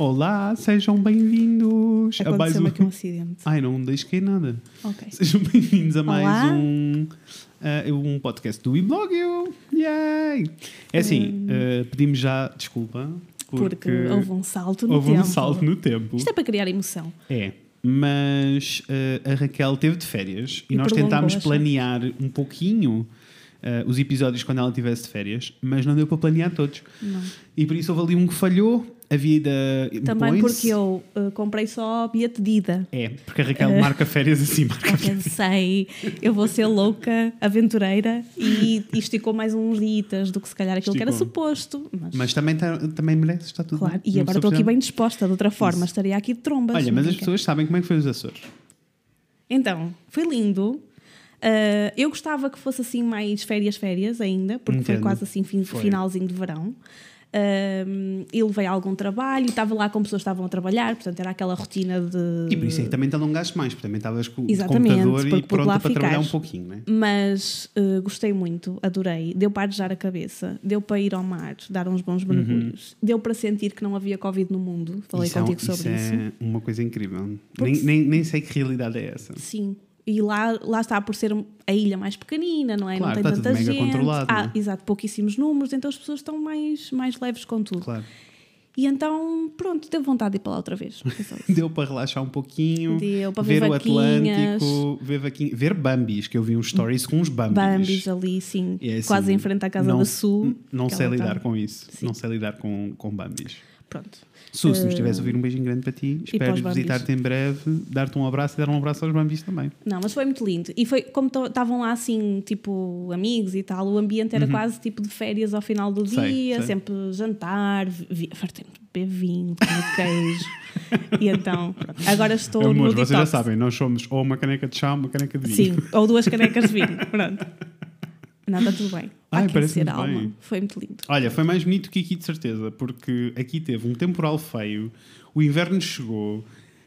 Olá, sejam bem-vindos a mais um. aqui um acidente. Ai, não deixe cair nada. Ok. Sejam bem-vindos a mais Olá. um, ah, um podcast do Iblogio. Yay! É assim, ah, pedimos já desculpa porque, Porque houve um salto no houve tempo. um salto no tempo. Isto é para criar emoção. É, mas ah, a Raquel teve de férias e, E nós tentámos planear um pouquinho ah, os episódios quando ela estivesse de férias, mas não deu para planear todos. Não. E por isso houve ali um que falhou. A vida. Também impõe-se. porque eu uh, comprei só bilhete de ida. É, porque a Raquel Eh. marca férias assim, marca Eu férias. pensei, eu vou ser louca, aventureira e e esticou mais uns dias do que se calhar aquilo que era Esticou. suposto. Mas, Mas também, tá- também merece, está tudo claro, e agora estou aqui bem disposta, de outra forma, estaria aqui de trombas. Olha, mas as pessoas sabem como é que foi os Açores. Então, foi lindo. Uh, eu gostava que fosse assim mais férias, férias ainda, porque foi Entendo. quase assim fin- Foi. finalzinho de verão. Um, e levei algum trabalho, estava lá com pessoas que estavam a trabalhar, portanto era aquela rotina de. E por isso é que também te alongaste mais, porque também estavas com o Exatamente, computador e pronta para trabalhar um pouquinho, né? Mas uh, gostei muito, adorei. Deu para arejar a cabeça, deu para ir ao mar, dar uns bons mergulhos, deu para sentir que não havia Covid no mundo. Falei Uhum. Isso é contigo sobre isso. é uma coisa incrível. Porque Nem, nem, nem sei que realidade é essa. Sim. E lá, lá está por ser a ilha mais pequenina, não é? Claro, não tem tanta mega gente. controlado, Ah, não é? exato, pouquíssimos números, então as pessoas estão mais, mais leves com tudo. Claro. E então, pronto, teve vontade de ir para lá outra vez. Deu para relaxar um pouquinho, Deu para ver ver o. Atlântico, ver, vaquinha, ver Bambis, que eu vi uns stories com uns Bambis. Bambis ali, sim, é assim, quase em frente à casa não, da Sul. Não sei lidar tá- com isso. Sim. Não sei lidar com, com Bambis. Pronto. Su, se nos Eh, estivesse a ouvir um beijinho grande para ti, espero visitar-te em breve, dar-te um abraço e dar um abraço aos Bambis também. Não, mas foi muito lindo. E foi como estavam lá assim, tipo, amigos e tal, o ambiente era quase tipo de férias ao final do Uhum. Sei, dia, sei. sempre jantar, de beber vinho, comer queijo. e então, pronto. agora estou Amor, no vocês detox. já sabem, nós somos ou uma caneca de chá ou uma caneca de vinho. Sim, ou duas canecas de vinho. Pronto. Não, está tudo bem. Ai, muito alma. bem. Foi muito lindo. Olha, foi mais bonito que aqui de certeza, porque aqui teve um temporal feio, o inverno chegou,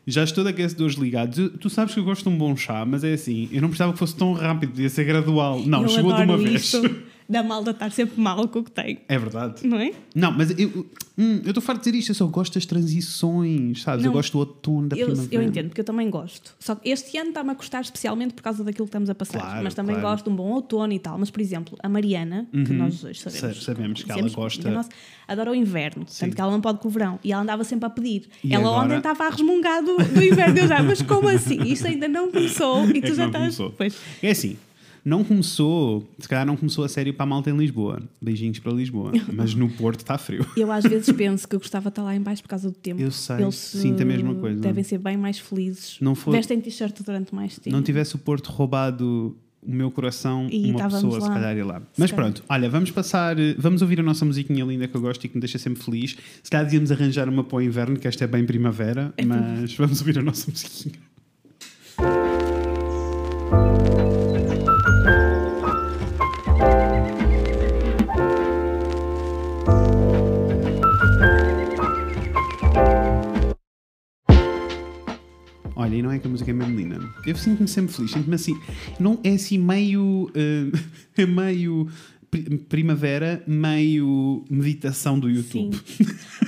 já estou de aquecedores ligados. Eu- tu sabes que eu gosto de um bom chá, mas é assim, eu não precisava que fosse tão rápido, devia ser gradual. Não, eu chegou de uma vez. da malda estar sempre mal com o que tem. É verdade. Não é? Não, mas eu hum, eu estou farto de dizer isto, eu só gosto das transições, sabes? eu Não, gosto do outono, da Eu, primavera. eu entendo, porque eu também gosto. Só que este ano está-me a custar especialmente por causa daquilo que estamos a passar. Claro, mas também claro. Uhum. gosto de um bom outono e tal. Mas, por exemplo, a Mariana, que nós dois sabemos, Sa- sabemos que ela conhecemos, gosta- nossa, adora o inverno. Tanto que ela não pode com o verão. E ela andava sempre a pedir. E ela agora? ontem estava a resmungar do, do inverno. Eu já, mas como assim? Isto ainda não começou e É tu que já não estás. começou. Pois. É assim, não começou, se calhar não começou a sério para a malta em Lisboa. Beijinhos para Lisboa. Mas no Porto está frio. Eu às vezes penso que eu gostava de estar lá em baixo por causa do tempo. Eu sei, Eles sinto a mesma coisa. Devem ser bem mais felizes. Não for- Vestem t-shirt durante mais tempo. não tivesse o Porto roubado o meu coração, E uma pessoa se lá. calhar ia lá. Se Mas calhar. pronto, olha, vamos passar, vamos ouvir a nossa musiquinha linda que eu gosto e que me deixa sempre feliz. Se calhar devíamos arranjar uma para o inverno, que esta é bem primavera, É mas vamos ouvir a nossa musiquinha. Não é que a música é mesmo linda. Eu sinto-me sempre feliz, sinto-me assim. Não, é assim meio. eh, é meio pri- primavera, meio meditação do YouTube. Sim.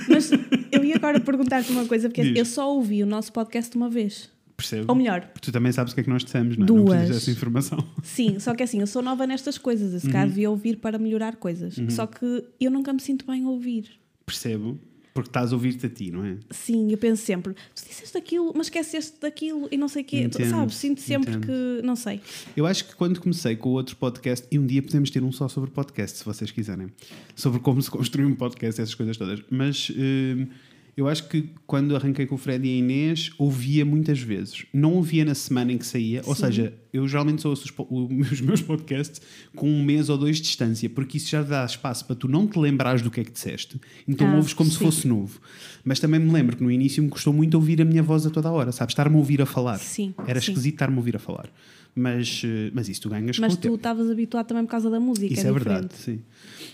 Mas eu ia agora perguntar-te uma coisa, porque Diz. eu só ouvi o nosso podcast uma vez. Percebo? Ou melhor, Porque tu também sabes o que é que nós dissemos, não é? Não Duas. precisas dessa informação. sim, só que assim, eu sou nova nestas coisas. Eu se Uhum. devia ouvir para melhorar coisas. Só que eu nunca me sinto bem a ouvir. Percebo? Porque estás a ouvir-te a ti, não é? Sim, eu penso sempre, tu disseste aquilo, mas esqueceste daquilo e não sei o quê. Entendo, Sabes? Sinto sempre entendo. que. Não sei. Eu acho que quando comecei com o outro podcast, e um dia podemos ter um só sobre podcast, se vocês quiserem, sobre como se construi um podcast, essas coisas todas. Mas hum, eu acho que quando arranquei com o Fred e a Inês, ouvia muitas vezes. Não ouvia na semana em que saía, ou Sim. seja, eu geralmente ouço os, os meus podcasts com um mês ou dois de distância, porque isso já dá espaço para tu não te lembrares do que é que disseste. Então Ah, ouves como se sim. fosse novo. Mas também me lembro que no início me custou muito ouvir a minha voz a toda a hora, sabes? Estar-me a ouvir a falar. Sim, Era sim. esquisito estar-me a ouvir a falar. Mas, eh, mas isso tu ganhas Mas com tu estavas habituado também por causa da música. Isso é, verdade, diferente. sim.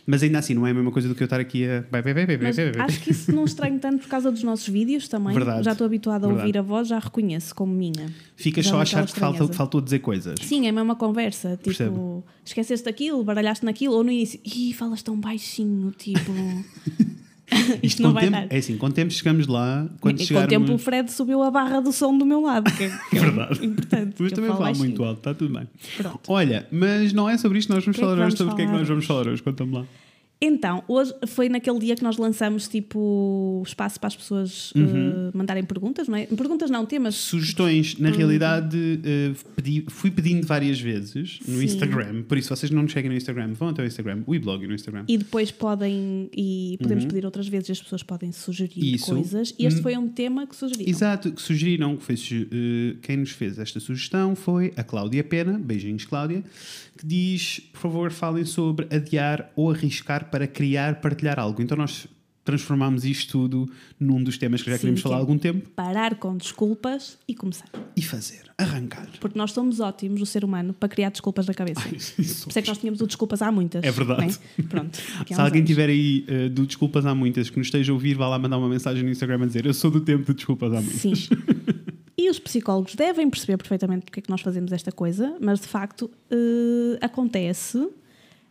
Mas ainda assim, não é a mesma coisa do que eu estar aqui a. Mas acho que isso não estranho tanto por causa dos nossos vídeos também. Verdade. Já estou habituada a Verdade. ouvir a voz, já a reconheço como minha. Ficas só a achar que falta, faltou dizer coisas. Sim, é a mesma conversa. Tipo, Percebo. esqueceste daquilo, baralhaste naquilo, ou no início, ih, falas tão baixinho, tipo. Isto não vai tempo, dar. É assim, com tempo chegamos lá. Quando E chegarmos... com tempo o Fred subiu a barra do som do meu lado, que é, que é Verdade. importante. Mas também baixinho. muito alto, está tudo bem. Pronto. Olha, mas não é sobre isto que nós vamos é que falar hoje. vamos Sobre o que é que nós vamos falar hoje? Conta-me lá. Então, hoje foi naquele dia que nós lançamos tipo espaço para as pessoas Uhum. eh, mandarem perguntas, não é? Perguntas não, temas. Sugestões, Uhum. na realidade, eh, pedi- fui pedindo várias vezes no Sim. Instagram. Por isso, vocês não nos seguem no Instagram, vão até o Instagram, o e-blog no Instagram. E depois podem, e podemos pedir outras vezes e as pessoas podem sugerir Uhum. Isso. coisas. E este Hum. foi um tema que sugeriram. Exato, que sugeriram, que foi, eh, quem nos fez esta sugestão foi a Cláudia Pena, beijinhos Cláudia, que diz, por favor, falem sobre adiar ou arriscar para criar, partilhar algo. Então nós transformámos isto tudo num dos temas que já Sim, queríamos falar há é- algum tempo. Parar com desculpas e começar. E fazer, arrancar. Porque nós somos ótimos, o ser humano, para criar desculpas na cabeça. Por isso é que nós tínhamos o desculpas há muitas. É verdade. é? Pronto. há Se alguém anos. tiver aí eh, do Desculpas Há Muitas que nos esteja a ouvir, vá lá mandar uma mensagem no Instagram a dizer eu sou do tempo do Desculpas Há Muitas. Sim. E os psicólogos devem perceber perfeitamente porque é que nós fazemos esta coisa, mas de facto eh, acontece,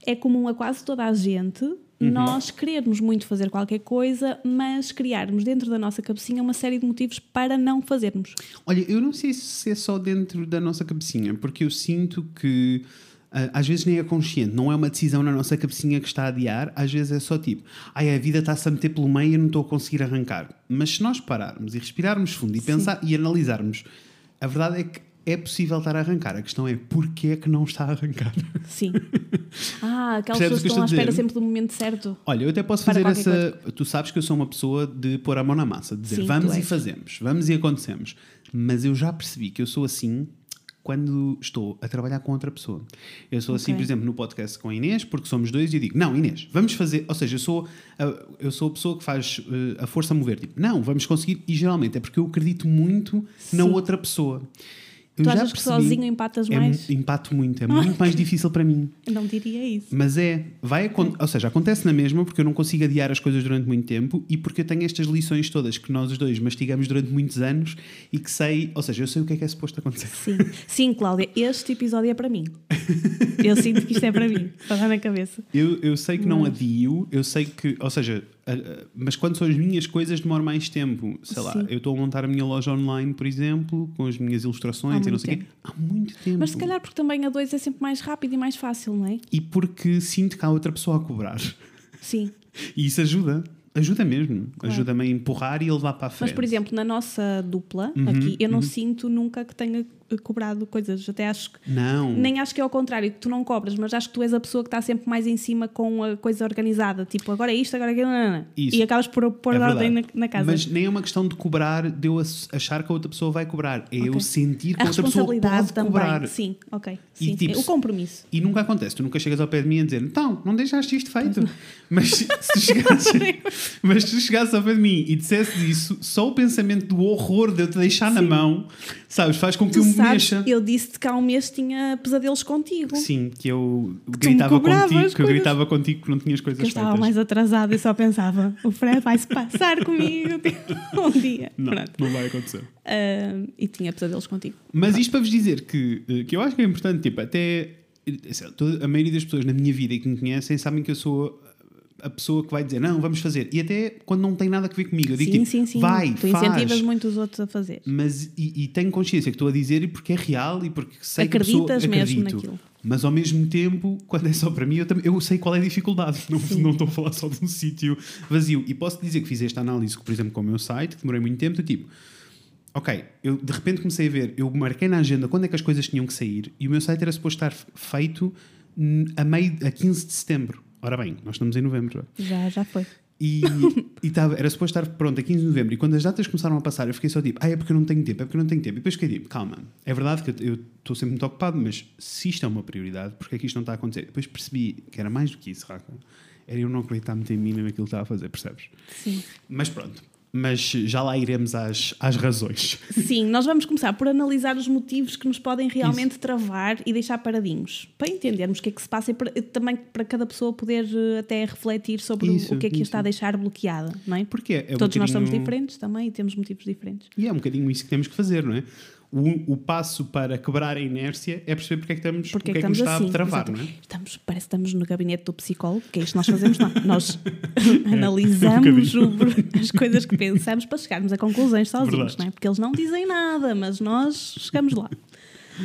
é comum a quase toda a gente Uhum. nós querermos muito fazer qualquer coisa, mas criarmos dentro da nossa cabecinha uma série de motivos para não fazermos. Olha, eu não sei se é só dentro da nossa cabecinha, porque eu sinto que às vezes nem é consciente, não é uma decisão na nossa cabecinha que está a adiar, às vezes é só tipo, ai, a vida está-se a meter pelo meio e eu não estou a conseguir arrancar. Mas se nós pararmos e respirarmos fundo e pensar e analisarmos, a verdade é que é possível estar a arrancar. A questão é porquê é que não está a arrancar. Sim. Ah, aquelas pessoas que estão à espera sempre do momento certo. Olha, eu até posso fazer essa. Tu sabes que eu sou uma pessoa de pôr a mão na massa, de dizer Sim, vamos e fazemos, vamos e acontecemos. Mas eu já percebi que eu sou assim quando estou a trabalhar com outra pessoa. Eu sou assim, Ok. por exemplo, no podcast com a Inês, porque somos dois e eu digo: Não, Inês, vamos fazer. Ou seja, eu sou a, eu sou a pessoa que faz eh, a força mover. Tipo, não, vamos conseguir. E geralmente é porque eu acredito muito na Sim. outra pessoa. Eu Tu já achas que sozinho empatas é, mais? mu- Empato muito, é muito mais difícil para mim. Eu não diria isso. Mas é, vai ou seja, acontece na mesma porque eu não consigo adiar as coisas durante muito tempo e porque eu tenho estas lições todas que nós os dois mastigamos durante muitos anos e que sei, ou seja, eu sei o que é que é suposto acontecer. Sim, sim, Cláudia, este episódio é para mim. Eu sinto que isto é para mim, dar na cabeça. Eu, eu sei que não adio, eu sei que, ou seja, mas quando são as minhas coisas demora mais tempo. Sei lá, Sim. eu estou a montar a minha loja online, por exemplo, com as minhas ilustrações e não sei o quê. Há muito tempo. Mas se calhar porque também a dois é sempre mais rápido e mais fácil, não é? E porque sinto que há outra pessoa a cobrar. Sim. E isso ajuda. Ajuda mesmo. Ajuda-me a empurrar e a levar para a frente. Mas, por exemplo, na nossa dupla, Uhum, aqui, eu não sinto nunca que tenha cobrado coisas. Até acho que. Não. Nem acho que é ao contrário, que tu não cobras, mas acho que tu és a pessoa que está sempre mais em cima com a coisa organizada. Tipo, agora é isto, agora é aquilo. não, não, não. Isso. E acabas por pôr É ordem na, na casa. Mas nem é uma questão de cobrar, de eu achar que a outra pessoa vai cobrar. É eu Ok. sentir que a outra pessoa pode também. cobrar. Sim, ok. E, Sim. tipo, o compromisso. E nunca acontece. Tu nunca chegas ao pé de mim a dizer então, não deixaste isto feito. Mas se chegasses, mas se chegasses ao pé de mim e dissesses isso, só o pensamento do horror de eu te deixar na mão, sabes, faz com que Tu eu me sabes, mexa. eu disse-te que há um mês tinha pesadelos contigo. Sim, que eu tu me gritava contigo, que eu gritava contigo que não tinhas coisas Que eu estava feitas. mais atrasada e só pensava, o Fred vai-se passar comigo um dia. Não, Pronto. não vai acontecer. Ah, e tinha pesadelos contigo. Mas isto para vos dizer que, eh, que eu acho que é importante, tipo, até eh, a maioria das pessoas na minha vida e que me conhecem sabem que eu sou a pessoa que vai dizer não, vamos fazer. E até quando não tem nada a ver comigo, eu digo sim, tipo, sim, sim. vai, tu faz. incentivas muito os outros a fazer. Mas e, e tenho consciência que estou a dizer porque é real e porque sei que a Acreditas pessoa, mesmo acredito. naquilo. Mas ao mesmo tempo, quando é só para mim, eu, também, eu sei qual é a dificuldade. Não, Sim. não estou a falar só de um sítio vazio. E posso dizer que fiz esta análise, por exemplo, com o meu site, que demorei muito tempo, do tipo, ok, eu de repente comecei a ver, eu marquei na agenda quando é que as coisas tinham que sair e o meu site era suposto estar feito hum, a, meio, a 15 de setembro. Ora bem, nós estamos em novembro. Já, já foi. E, e tava, era suposto estar pronto a 15 de novembro. E quando as datas começaram a passar, eu fiquei só tipo, ah, é porque eu não tenho tempo, é porque eu não tenho tempo. E depois fiquei tipo, calma, é verdade que eu estou sempre muito ocupado, mas se isto é uma prioridade, porque é que isto não está a acontecer? Depois percebi que era mais do que isso, Raca. Era eu não acreditar muito em mim naquilo que estava a fazer, percebes? Sim. Mas pronto. Mas já lá iremos às, às razões. Sim, nós vamos começar por analisar os motivos que nos podem realmente travar e deixar paradinhos, para entendermos o que é que se passa e para- também para cada pessoa poder eh, até refletir sobre o- Isso, o que é que isso. está a deixar bloqueada, não é? Porque é, um Todos nós somos bocadinho- diferentes também e temos motivos diferentes. E é um bocadinho isso que temos que fazer, não é? O, o passo para quebrar a inércia é perceber porque é que estamos, Porque o que é é que que nos estamos está assim? a travar, Exato. não é? Estamos, parece que estamos no gabinete do psicólogo, que é isto que nós fazemos, não. Nós analisamos Um o- as coisas que pensamos para chegarmos a conclusões sozinhos, Verdade. não é? Porque eles não dizem nada, mas nós chegamos lá.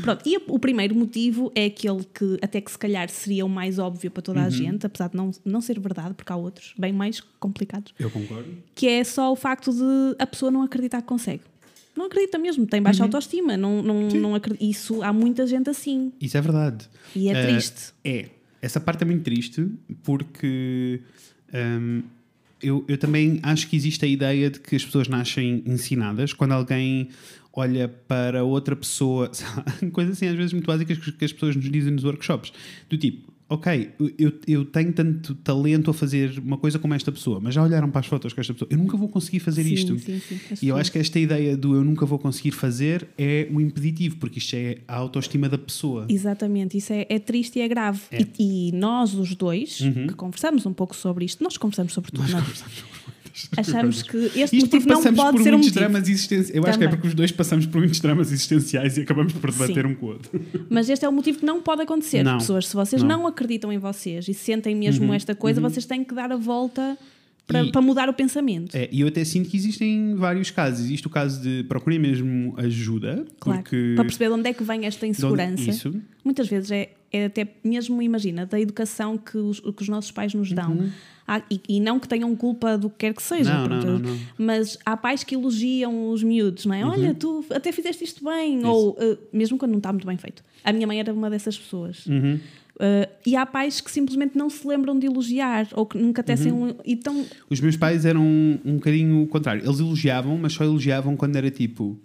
Pronto, e o primeiro motivo é aquele que até que se calhar seria o mais óbvio para toda a gente, apesar de não, não ser verdade, porque há outros bem mais complicados, Eu concordo. que é só o facto de a pessoa não acreditar que consegue. Não acredita mesmo, tem baixa autoestima, não, não, não acredita. Isso há muita gente assim. Isso é verdade. E é Eh, triste. É. Essa parte é muito triste porque hum, eu, eu também acho que existe a ideia de que as pessoas nascem ensinadas quando alguém olha para outra pessoa, coisas assim às vezes muito básicas que as pessoas nos dizem nos workshops, do tipo, ok, eu, eu tenho tanto talento a fazer uma coisa como esta pessoa, mas já olharam para as fotos com esta pessoa, eu nunca vou conseguir fazer Sim, isto. sim, sim. E eu acho que esta ideia do eu nunca vou conseguir fazer é o impeditivo, porque isto é a autoestima da pessoa. Exatamente, isso é, é triste e é grave. É. Uhum. E, e nós, os dois, que conversamos um pouco sobre isto, nós conversamos sobre tudo, não achamos que este Isto motivo não pode ser um motivo. dramas. Eu acho que é Também. porque os dois passamos por muitos dramas existenciais e acabamos por debater Sim. um com o outro. Mas este é o motivo que não pode acontecer. Não. Pessoas, se vocês Não. não. acreditam em vocês e sentem mesmo esta coisa, vocês têm que dar a volta para, E- para mudar o pensamento. É, e eu até sinto que existem vários casos. Existe o caso de procurem mesmo ajuda, Claro, porque para perceber de onde é que vem esta insegurança. Isso. Muitas vezes é, é até mesmo, imagina, da educação que os, que os nossos pais nos dão. Há- e, e não que tenham culpa do que quer que seja, Uhum. Não, não, não, não. mas há pais que elogiam os miúdos, não é? Olha, tu até fizeste isto bem, ou eh, mesmo quando não está muito bem feito. A minha mãe era uma dessas pessoas. Uhum. Eh, e há pais que simplesmente não se lembram de elogiar, ou que nunca tecem Uhum. um. E tão, os meus pais eram um, um bocadinho o contrário. Eles elogiavam, mas só elogiavam quando era tipo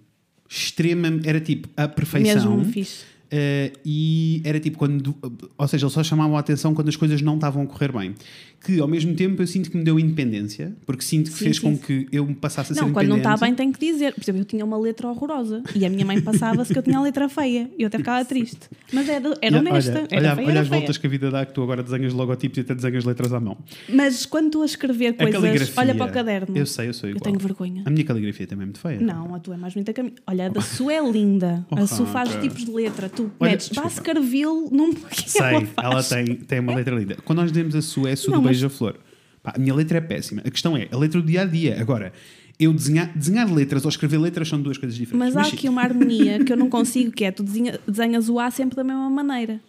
extrema, era tipo a perfeição. mesmo fixe. Eh, e era tipo quando, ou seja, eles só chamavam a atenção quando as coisas não estavam a correr bem. Que ao mesmo tempo eu sinto que me deu independência, porque sinto que Sim, fez sim, com sim. que eu me passasse a ser Não, quando não independente. está bem tem que dizer. Por exemplo, eu tinha uma letra horrorosa e a minha mãe passava-se que eu tinha a letra feia e eu até ficava triste. Mas era, era honesta. Olha, era olha, feia, olha era as feia. voltas que a vida dá, que tu agora desenhas logotipos e até desenhas letras à mão. Mas quando tu a escrever A coisas, caligrafia. olha para o caderno. Eu sei, eu sou Eu igual. tenho vergonha. A minha caligrafia também é muito feia. Não, a tua é mais bonita que a minha. Olha, a da sua é linda. Oh, a sua faz tipos de letra. Tu Olha, metes. Baskerville num. Sei, ela ela tem, tem uma letra linda. Quando nós dizemos a sua, é a sua Não, beija-flor. A minha letra é péssima. A questão é, a letra do dia a dia. Agora, eu desenhar, desenhar letras ou escrever letras são duas coisas diferentes. Mas há sim. aqui uma harmonia que eu não consigo, que é tu desenha- desenhas o A sempre da mesma maneira.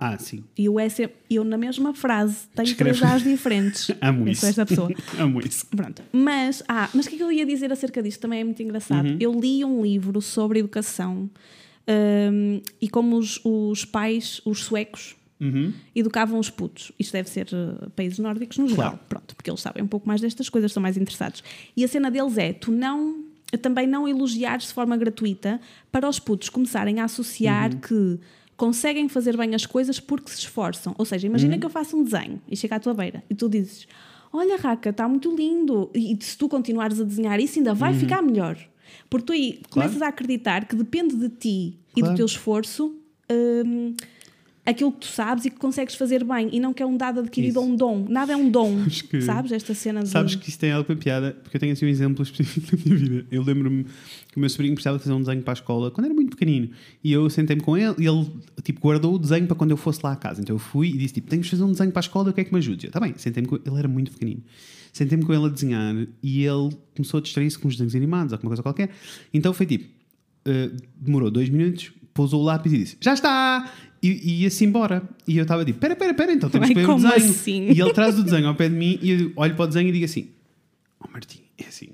Ah, sim. E o E sempre. Eu, na mesma frase, tenho Escreve. três A's diferentes. Amo eu isso. sou esta pessoa. Amo isso. Pronto. Mas, ah, mas o que é que eu ia dizer acerca disto? Também é muito engraçado. Uhum. Eu li um livro sobre educação hum, e como os, os pais, os suecos, Uhum. educavam os putos. Isto deve ser uh, países nórdicos no geral. Claro. Pronto, porque eles sabem um pouco mais destas coisas, estão mais interessados. E a cena deles é: tu não. Também não elogiares de forma gratuita para os putos começarem a associar Uhum. que conseguem fazer bem as coisas porque se esforçam. Ou seja, imagina Uhum. que eu faço um desenho e chego à tua beira e tu dizes: Olha, Raca, está muito lindo. E se tu continuares a desenhar isso, ainda vai ficar melhor. Porque tu aí começas a acreditar que depende de ti e Claro. do teu esforço. hum, aquilo que tu sabes e que consegues fazer bem e não que é um dado adquirido ou um dom. Nada é um dom. Que- Sabes? Esta cena de. Sabes que isso tem algo para piada, porque eu tenho assim um exemplo específico da minha vida. Eu lembro-me que o meu sobrinho precisava fazer um desenho para a escola quando era muito pequenino. E eu sentei-me com ele e ele tipo, guardou o desenho para quando eu fosse lá à casa. Então eu fui e disse: tipo, Temos de fazer um desenho para a escola, o que é que me ajude? Está bem, sentei-me com ele, era muito pequenino. Sentei-me com ele a desenhar e ele começou a distrair-se com os desenhos animados ou alguma coisa qualquer. Então foi tipo: uh, demorou dois minutos, pousou o lápis e disse: Já está! E, e ia-se embora. E eu estava tipo: Pera, pera, pera, então temos Ai, que ver o desenho. assim? E ele traz o desenho ao pé de mim e eu olho para o desenho e digo assim: Oh Martim, é assim,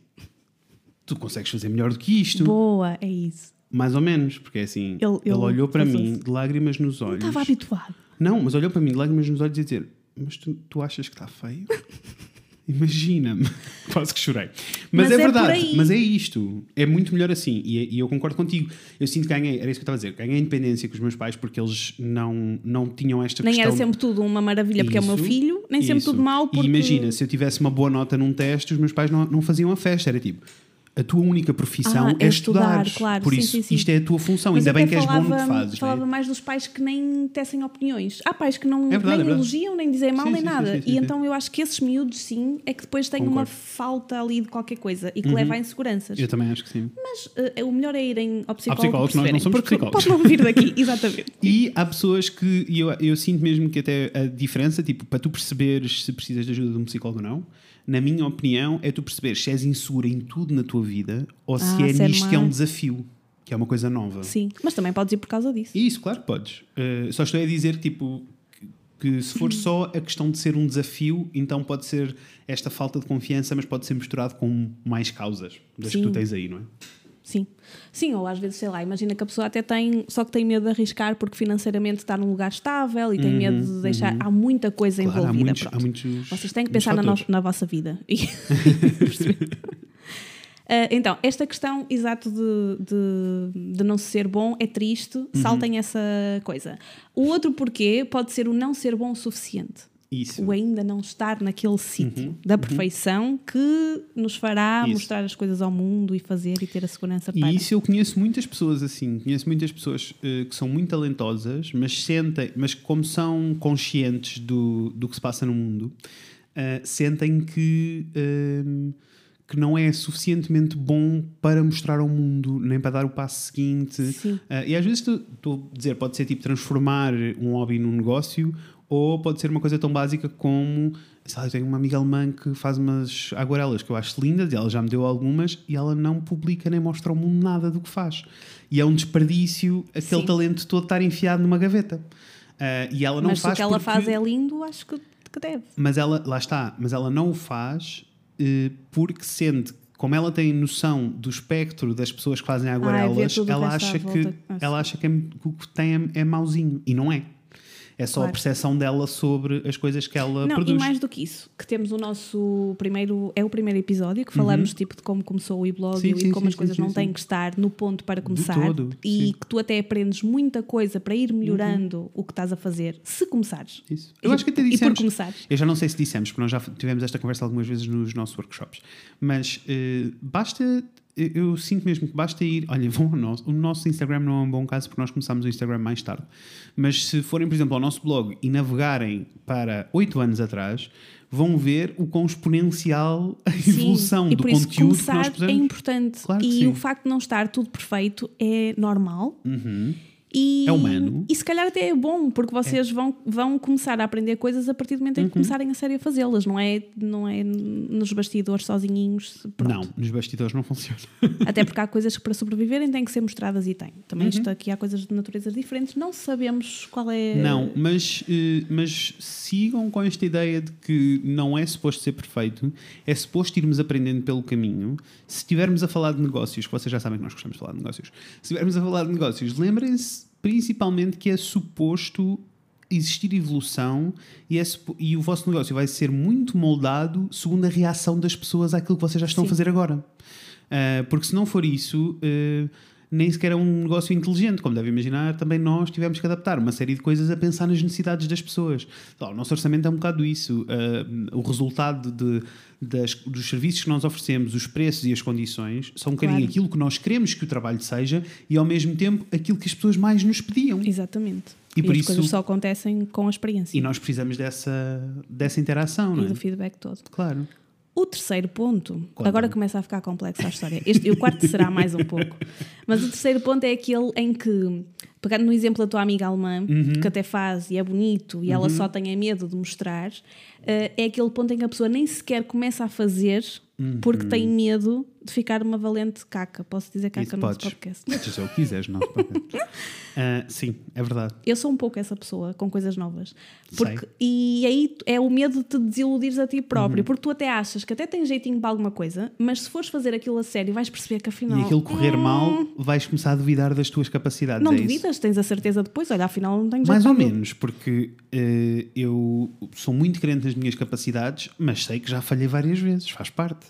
tu consegues fazer melhor do que isto. Boa, é isso. Mais ou menos, porque é assim, Ele- ele, ele olhou para mim de lágrimas nos Não olhos. estava habituado. Não, mas olhou para mim de lágrimas nos olhos e dizer: Mas tu, tu achas que está feio? Imagina-me. Quase que chorei. Mas, Mas é, é verdade, mas é isto. É muito melhor assim. E, e eu concordo contigo. Eu sinto que ganhei, era isso que eu estava a dizer, ganhei a independência com os meus pais porque eles não, não tinham esta Nem questão. era sempre tudo uma maravilha porque é o meu Isso, filho, nem sempre isso. tudo mau porque. E imagina, se eu tivesse uma boa nota num teste, os meus pais não, não faziam a festa. Era tipo, a tua única profissão Ah, é é estudar. claro. Por Sim, isso, sim, sim. isto é a tua função. Mas Ainda bem que és bom no que falava- fazes. é? Falava mais dos pais que nem tecem opiniões. Há pais que não, É verdade, nem é elogiam, nem dizem mal, nem nada. e então eu acho que esses miúdos, sim, é que depois têm uma Concordo. falta ali de qualquer coisa e que leva a inseguranças. Eu também acho que sim. Mas eh, o melhor é irem ao psicólogo. psicólogos, nós não somos psicólogos. Pode não vir daqui, exatamente. E há pessoas que, eu, eu sinto mesmo que até a diferença, tipo, para tu perceberes se precisas de ajuda de um psicólogo ou não, na minha opinião, é tu perceberes se és insegura em tudo na tua vida ou se Ah, é se é nisto que é um mais- desafio, que é uma coisa nova. Sim, mas também podes ir por causa disso. Isso, claro que podes. Uh, só estou a dizer tipo, que, que se for só a questão de ser um desafio, então pode ser esta falta de confiança, mas pode ser misturado com mais causas das que Sim. tu tens aí, não é? Sim. Sim, ou às vezes, sei lá, imagina que a pessoa até tem, só que tem medo de arriscar porque financeiramente está num lugar estável e tem medo de deixar. Há muita coisa Uhum, Claro, há envolvida. muitos, pronto. há muitos. Vocês têm que muitos pensar na, no- na vossa vida. E- Perceber? Ah, então, esta questão, exato, de, de, de não ser bom é triste, Uhum. saltem essa coisa. O outro porquê pode ser o não ser bom o suficiente. Isso. Uhum. O ainda não estar naquele sítio da perfeição que nos fará Isso. mostrar as coisas ao mundo e fazer e ter a segurança para. E isso eu conheço muitas pessoas assim, conheço muitas pessoas eh, que são muito talentosas, mas sentem, mas como são conscientes do, do que se passa no mundo, eh, sentem que, ehm, que não é suficientemente bom para mostrar ao mundo, nem para dar o passo seguinte. Eh, e às vezes estou a dizer, pode ser tipo transformar um hobby num negócio, ou pode ser uma coisa tão básica como sei lá, eu tenho uma amiga alemã que faz umas aguarelas que eu acho lindas, e ela já me deu algumas, e ela não publica nem mostra ao mundo nada do que faz. E é um desperdício aquele Sim. talento todo estar enfiado numa gaveta. Ah, e ela não Mas se faz o que ela porque- faz é lindo, acho que, que deve. mas ela, lá está, mas ela não o faz eh, porque sente, como ela tem noção do espectro das pessoas que fazem aguarelas, tudo o ela, resto à acha que. Ah, ela acha que é- que o que tem é, é mauzinho. E não é. É só a Claro. percepção dela sobre as coisas que ela Não, produz. e mais do que isso, que temos o nosso primeiro, é o primeiro episódio que falamos tipo de como começou o e-blog Uhum. Sim, e sim, como sim, as coisas não têm que estar no ponto para começar todo, e. Uhum. que tu até aprendes muita coisa para ir melhorando o que estás a fazer, se começares. Isso. Eu E- acho que até e por dissemos. começares. Eu já não sei se dissemos, porque nós já tivemos esta conversa algumas vezes nos nossos workshops. Mas eh, basta. Eu eu sinto mesmo que basta ir. Olha, vão ao nosso. O nosso Instagram não é um bom caso porque nós começámos o Instagram mais tarde. Mas se forem, por exemplo, ao nosso blog e navegarem para oito anos atrás, vão ver o quão exponencial a evolução do conteúdo que nós é pusemos. importante. Claro que e sim. o facto de não estar tudo perfeito é normal. E, É humano. E se calhar até é bom, porque vocês vão, vão começar a aprender coisas a partir do momento em que Uhum. começarem a sério a fazê-las, não é, não é nos bastidores sozinhinhos. pronto. Não, nos bastidores não funciona. Até porque há coisas que para sobreviverem têm que ser mostradas e têm. Também Uhum. isto aqui há coisas de naturezas diferentes, não sabemos qual é. Não, mas, eh, mas sigam com esta ideia de que não é suposto ser perfeito, é suposto irmos aprendendo pelo caminho. Se estivermos a falar de negócios, que vocês já sabem que nós gostamos de falar de negócios, se estivermos a falar de negócios, lembrem-se principalmente que é suposto existir evolução e, é e o vosso negócio vai ser muito moldado segundo a reação das pessoas àquilo que vocês já estão Sim. a fazer agora. Uh, porque se não for isso, uh, nem sequer é um negócio inteligente. Como deve imaginar, também nós tivemos que adaptar uma série de coisas a pensar nas necessidades das pessoas. Então, o nosso orçamento é um bocado isso. Uh, o resultado de, das- dos serviços que nós oferecemos, os preços e as condições, são um bocadinho Claro. aquilo que nós queremos que o trabalho seja e, ao mesmo tempo, aquilo que as pessoas mais nos pediam. Exatamente. E E, por as isso- coisas só acontecem com a experiência E nós precisamos dessa, dessa interação, não e é? do feedback todo. Claro. O terceiro ponto, Conta-me. agora começa a ficar complexa a história. Este, o quarto será mais um pouco. Mas o terceiro ponto é aquele em que, pegando no exemplo da tua amiga alemã, Uhum. que até faz e é bonito e ela só tem medo de mostrar, eh, é aquele ponto em que a pessoa nem sequer começa a fazer porque tem medo de ficar uma valente caca. Posso dizer caca. Isso no podes. podcast? Podes dizer o que quiseres, não. Ah, sim, é verdade. Eu sou um pouco essa pessoa com coisas novas. Sei. Porque, e aí é o medo de te desiludires a ti próprio, Uhum. porque tu até achas que até tens jeitinho para alguma coisa, mas se fores fazer aquilo a sério, vais perceber que afinal. E aquilo correr hum, mal, vais começar a duvidar das tuas capacidades. Não é isso? duvidas, tens a certeza depois, olha, afinal não tenho Mais ou menos, porque eh, eu sou muito crente nas minhas capacidades, mas sei que já falhei várias vezes, faz parte.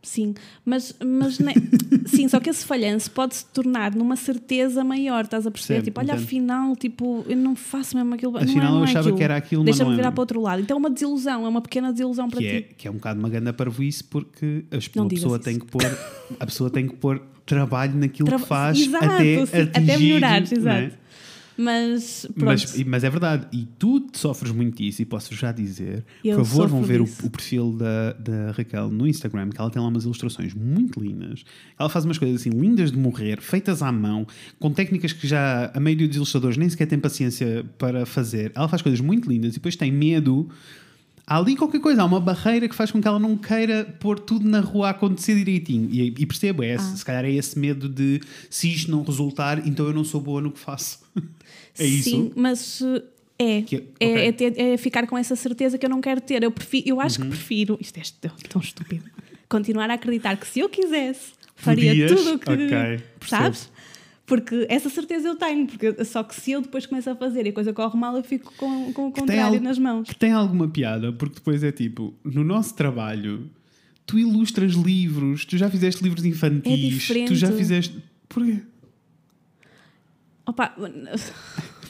Sim, mas, mas ne- sim, só que esse falhanço pode se tornar numa certeza maior, estás a perceber? Tipo, olha, entendo. afinal, tipo, eu não faço mesmo aquilo. não é- Afinal, não eu é achava aquilo. que era aquilo, Deixa-me é virar mesmo. para o outro lado. Então é uma desilusão, é uma pequena desilusão para que é, ti. que é um bocado uma grande parvoíce porque digas pessoa isso. tem que pôr a pessoa tem que pôr trabalho naquilo Trava- que faz Exato, até sim, atingir, até melhorar, é? exato. Mas pronto. Mas, mas é verdade, e tu sofres muito disso, e posso já dizer, Eu por favor, vão ver o, o perfil da, da Raquel no Instagram, que ela tem lá umas ilustrações muito lindas. Ela faz umas coisas assim lindas de morrer, feitas à mão, com técnicas que já a maioria dos ilustradores nem sequer tem paciência para fazer. Ela faz coisas muito lindas e depois tem medo. Há ali qualquer coisa, há uma barreira que faz com que ela não queira pôr tudo na rua a acontecer direitinho. E, e percebo, é, Ah. se calhar é esse medo de se isto não resultar, então eu não sou boa no que faço. É isso? Sim, mas uh, é. Que- é, ok. é ter- é ficar com essa certeza que eu não quero ter. Eu, prefiro, eu acho Uhum. que prefiro. Isto é tão, estúpido. Continuar a acreditar que se eu quisesse, faria Podias? tudo o que. Ok, percebo. sabes? Porque essa certeza eu tenho, porque só que se eu depois começo a fazer e a coisa corre mal, eu fico com, com o contrário algo- nas mãos. Que tem alguma piada, porque depois é tipo, no nosso trabalho, tu ilustras livros, tu já fizeste livros infantis, É tu já fizeste. Porquê? Opa,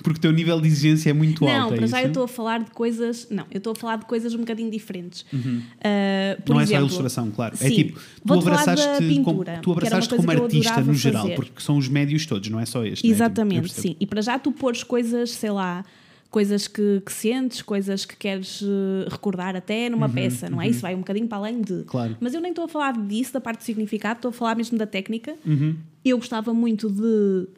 Porque o teu nível de exigência é muito não, alto. é para já eu estou a falar de coisas. Não, eu estou a falar de coisas um bocadinho diferentes. Uh, por Não é só a exemplo, ilustração, claro. é sim. tipo, tu abraçaste, com, pintura, tu era uma abraçaste como artista no geral, fazer. porque são os médios todos, não é só este. não é? Tipo, Exatamente, sim. E para já tu pôres coisas, sei lá, coisas que, que sentes, coisas que queres eh, recordar até numa peça, não é? Isso vai um bocadinho para além de. Uhum, Claro. Mas eu nem estou a falar disso, da parte do significado, estou a falar mesmo da técnica. Uhum. Eu gostava muito de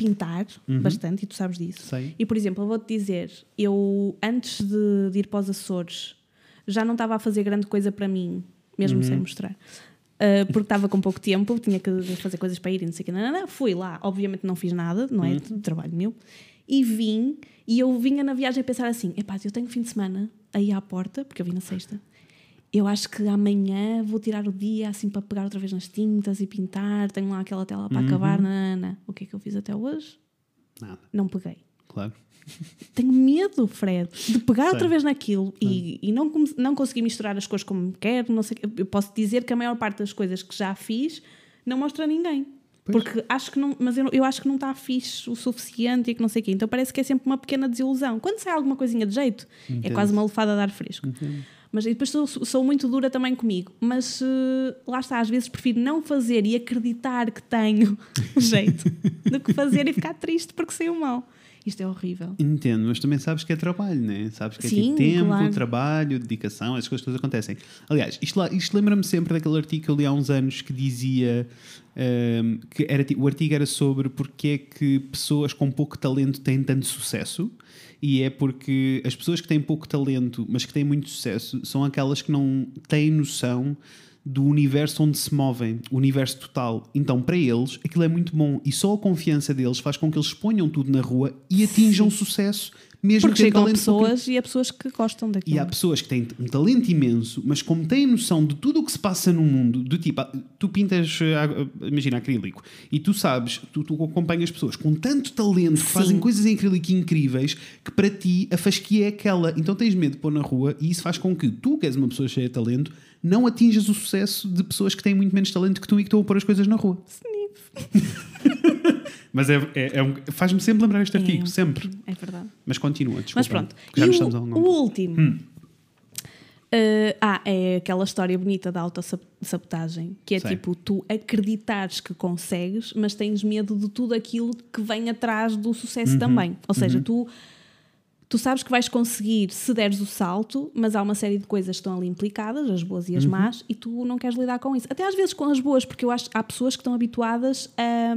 pintar bastante, e tu sabes disso. Sei. E por exemplo, eu vou-te dizer, eu antes de, de ir para os Açores já não estava a fazer grande coisa para mim, mesmo Uhum. sem mostrar. Uh, porque estava com pouco tempo, tinha que fazer coisas para ir e não sei o que. Não, não, não. Fui lá, obviamente não fiz nada, não é? Trabalho meu. E vim, e eu vinha na viagem a pensar assim: epá, eu tenho fim de semana aí à porta, porque eu vim na sexta. Eu acho que amanhã vou tirar o dia assim para pegar outra vez nas tintas e pintar. Tenho lá aquela tela para acabar. Nanana. O que é que eu fiz até hoje? Nada, Não peguei. claro. Tenho medo, Fred, de pegar outra Sei. vez naquilo e, e não, não conseguir misturar as coisas como quero. Não sei, eu posso dizer que a maior parte das coisas que já fiz não mostra a ninguém. Pois. Porque acho que não, mas eu, eu acho que não está fixe o suficiente e que não sei o quê. Então parece que é sempre uma pequena desilusão. Quando sai alguma coisinha de jeito, é quase uma lefada de ar fresco. Mas e depois sou, sou muito dura também comigo. Mas eh, lá está, às vezes prefiro não fazer e acreditar que tenho jeito do que fazer e ficar triste porque saiu mal. Isto é horrível. Entendo, mas também sabes que é trabalho, né? Sabes que é Sim, tipo tempo, claro. trabalho, dedicação, essas coisas todas acontecem. Aliás, isto, isto lembra-me sempre daquele artigo que eu li há uns anos que dizia ehm, que era, o artigo era sobre porque é que pessoas com pouco talento têm tanto sucesso. E é porque as pessoas que têm pouco talento, mas que têm muito sucesso, são aquelas que não têm noção do universo onde se movem, o universo total. Então, para eles, aquilo é muito bom e só a confiança deles faz com que eles ponham tudo na rua e atinjam sucesso, mesmo Porque chegam pessoas e há pessoas que gostam daquilo. E há pessoas que têm um talento imenso, mas como têm noção de tudo o que se passa no mundo, do tipo, ah, tu pintas, ah, imagina, acrílico, e tu sabes, tu, tu acompanhas pessoas com tanto talento que Sim. fazem coisas em acrílico incríveis, que para ti a fasquia é aquela. Então tens medo de pôr na rua, e isso faz com que tu, que és uma pessoa cheia de talento, não atinjas o sucesso de pessoas que têm muito menos talento que tu e que estão a pôr as coisas na rua. Mas é, é- é um- faz-me sempre lembrar este artigo, sempre. É verdade. Mas continua, desculpa. Mas pronto. Já e o, estamos a alongar. o último. Uh, ah, é aquela história bonita da autossabotagem, que é Sei. tipo tu acreditares que consegues, mas tens medo de tudo aquilo que vem atrás do Uhum. sucesso também. Ou seja, tu, tu sabes que vais conseguir se deres o salto, mas há uma série de coisas que estão ali implicadas, as boas e Uhum. as más, e tu não queres lidar com isso. Até às vezes com as boas, porque eu acho que há pessoas que estão habituadas a,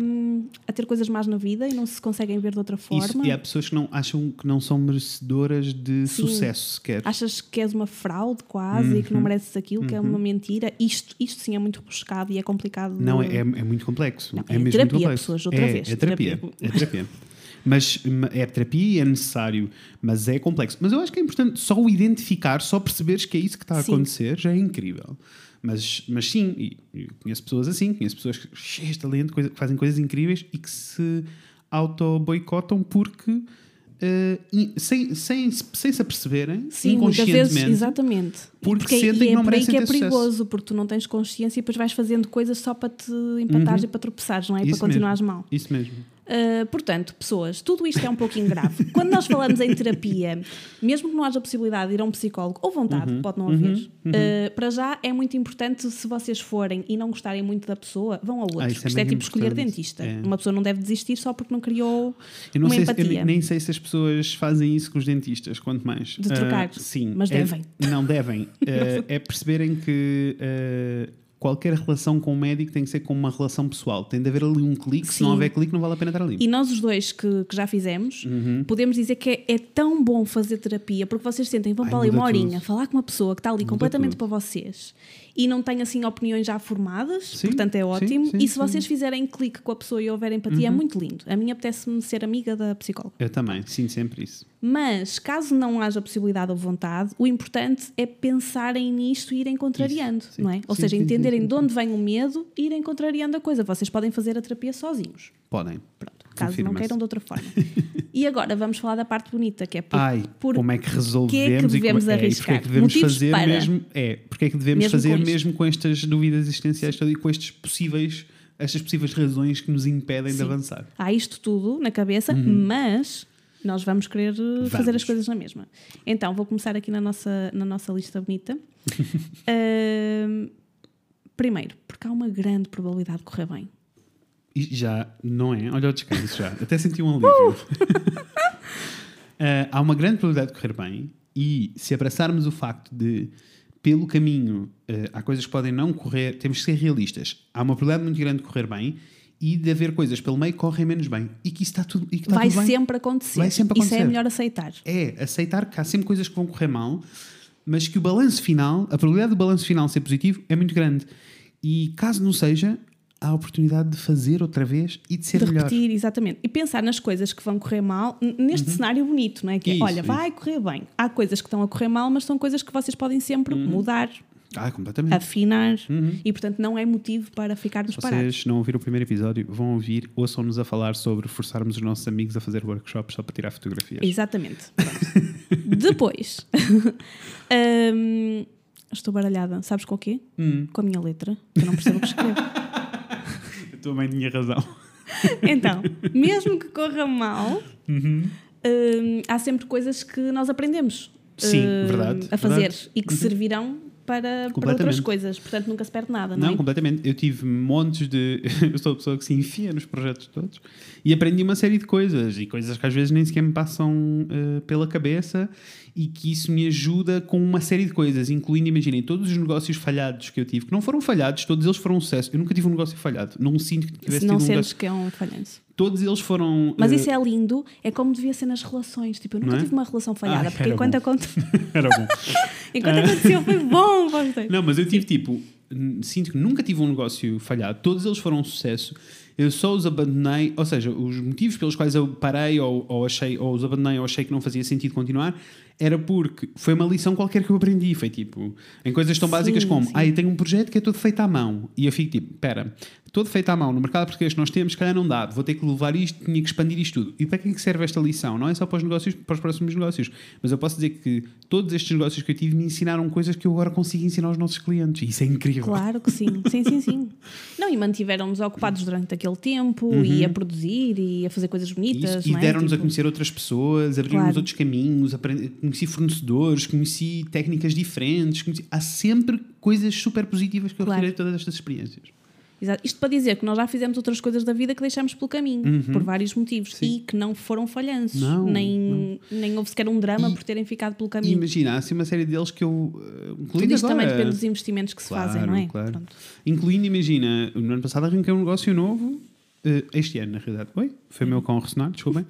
a ter coisas más na vida e não se conseguem ver de outra forma. Isso, e há pessoas que não acham que não são merecedoras de Sim. sucesso sequer. achas que és uma fraude quase e que não Uhum. mereces aquilo, que é uma mentira. Isto, isto sim é muito rebuscado e é complicado. Não, é, é, muito complexo. Não, é é mesmo terapia, muito complexo. pessoas, outra é, vez, É terapia. É terapia. Mas ma- é terapia e é necessário, mas é complexo. Mas eu acho que é importante só o identificar, só perceberes que é isso que está a Sim. acontecer, já é incrível. Mas, mas sim, e, e conheço pessoas assim, conheço pessoas que cheias de talento, coisa- que fazem coisas incríveis e que se auto-boicotam porque in- sem, sem, sem se aperceberem, Sim, muitas vezes, inconscientemente. exatamente. porque Porque sentem e que é não por aí merecem que é ter sucesso. perigoso, porque tu não tens consciência e depois vais fazendo coisas só para te empatares e para tropeçares, não é? E Uhum. Para continuares mesmo. mal. Isso mesmo. Uh, portanto, pessoas, tudo isto é um pouquinho grave. Quando nós falamos em terapia, mesmo que não haja possibilidade de ir a um psicólogo, ou vontade, Uhum. pode não haver, uh, para já é muito importante, se vocês forem e não gostarem muito da pessoa, vão a outro. Ah, é Porque isto é muito tipo escolher dentista. É. Uma pessoa não deve desistir só porque não criou Eu não uma sei se- eu empatia. nem- sei se as pessoas fazem isso com os dentistas, quanto mais. De trocar. Ah, sim. Mas É- devem. Não devem. Ah, é perceberem que ah, qualquer relação com o médico tem que ser como uma relação pessoal. Tem de haver ali um clique. Se não houver clique, não vale a pena estar ali. E nós os dois que, que já fizemos, Uhum. podemos dizer que é, é tão bom fazer terapia, porque vocês sentem, vão Ai, para ali uma muda horinha, tudo. falar com uma pessoa que está ali completamente tudo. para vocês e não tem assim opiniões já formadas, Sim, portanto é sim, ótimo. sim, e se sim. Uhum. vocês fizerem clique com a pessoa e houver empatia, é muito lindo. A mim apetece-me ser amiga da psicóloga. Eu também, sinto sempre isso. Mas, caso não haja possibilidade ou vontade, o importante é pensarem nisto e irem contrariando, Isso, sim. não é? Ou Sim, seja, sim, sim, entenderem sim, de onde vem o medo e irem contrariando a coisa. Vocês podem fazer a terapia sozinhos. Podem. Pronto, caso não queiram de outra forma. e agora vamos falar da parte bonita, que é por, Ai, por como é que resolvemos que é que e como- devemos é, e porque é arriscar? que devemos Motivos fazer para. mesmo é porque é que devemos Mesmo fazer com mesmo com estas dúvidas existenciais e com estes possíveis estas possíveis razões que nos impedem de Sim. avançar há isto tudo na cabeça, mas nós vamos querer uh, fazer Uhum. Vamos. as coisas na mesma. Então, vou começar aqui na nossa, na nossa lista bonita. Ahm, primeiro, porque há uma grande probabilidade de correr bem. E já não é olha o descanso já até senti um alívio Ah, há uma grande probabilidade de correr bem e se abraçarmos o facto de pelo caminho ah, há coisas que podem não correr temos que ser realistas há uma probabilidade muito grande de correr bem e de haver coisas pelo meio que correm menos bem e que isso está tudo, e que está Vai tudo bem. sempre acontecer. Vai sempre Isso é acontecer. melhor aceitar. é aceitar que há sempre coisas que vão correr mal, mas que o balanço final, a probabilidade do balanço final ser positivo é muito grande. E caso não seja, a oportunidade de fazer outra vez e de ser de melhor. repetir, exatamente. E pensar nas coisas que vão correr mal, neste cenário bonito, não é? Que é, Uhum. Isso, olha, isso. vai correr bem. Há coisas que estão a correr mal, mas são coisas que vocês podem sempre Uhum. mudar, Ah, completamente. afinar, e portanto não é motivo para ficarmos parados. Uhum. Vocês não ouviram o primeiro episódio, vão ouvir, ouçam-nos a falar sobre forçarmos os nossos amigos a fazer workshops só para tirar fotografias. Exatamente. Depois, hum, estou baralhada. Sabes com o quê? Hum. Com a minha letra, que eu não percebo o que escrevo. A tua mãe tinha razão. Então, mesmo que corra mal, Uhum. hum, há sempre coisas que nós aprendemos Sim, hum, verdade, a fazer verdade. Uhum. e que servirão para, para outras coisas. Portanto, nunca se perde nada, não, Não, é? completamente. Eu tive montes de. Eu sou a pessoa que se enfia nos projetos todos e aprendi uma série de coisas e coisas que às vezes nem sequer me passam eh, pela cabeça e que isso me ajuda com uma série de coisas, incluindo, imaginem, todos os negócios falhados que eu tive, que não foram falhados, todos eles foram um sucesso. Eu nunca tive um negócio falhado. Não sinto que tivesse Se não tido um sentes negócio. que é um falhanço. Todos eles foram. Mas eh, isso é lindo, é como devia ser nas relações. Tipo, eu nunca é? tive uma relação falhada, Ai, porque enquanto, bom. aconte... Era bom. enquanto aconteceu foi bom dois. Não, mas eu tive tipo. Sinto que nunca tive um negócio falhado, todos eles foram um sucesso. Eu só os abandonei, ou seja, os motivos pelos quais eu parei ou, ou achei, ou os abandonei ou achei que não fazia sentido continuar, era porque foi uma lição qualquer que eu aprendi. Foi tipo, em coisas tão Sim, básicas como, sim. ah, eu tenho um projeto que é todo feito à mão. E eu fico tipo, espera, todo feito à mão, no mercado português que nós temos, se calhar não dá, vou ter que levar isto, tinha que expandir isto tudo. E para que é que serve esta lição? Não é só para os negócios, para os próximos negócios, mas eu posso dizer que todos estes negócios que eu tive me ensinaram coisas que eu agora consigo ensinar aos nossos clientes. E isso é incrível. Claro que sim, sim, sim, sim. Não, e mantiveram-nos ocupados durante aquele tempo e a produzir e a fazer coisas bonitas. Uhum. Isso, e é? deram-nos a Tipo, conhecer outras pessoas, abriram-nos Claro. outros caminhos, aprendi, conheci fornecedores, conheci técnicas diferentes. conheci- Há sempre coisas super positivas que eu Claro. retirei de todas estas experiências. Exato. Isto para dizer que nós já fizemos outras coisas da vida que deixamos pelo caminho, por vários motivos, Uhum. Sim. e que não foram falhanços. Não, nem, nem houve sequer um drama E- por terem ficado pelo caminho. imagina, há assim uma série deles que eu. eh, Tudo Incluindo isto também depende dos investimentos que se Claro, fazem, não é? claro. Pronto. Incluindo, imagina, no ano passado arranquei um negócio novo. Eh, Este ano, na realidade. Oi? Foi meu cão ressonar, desculpem.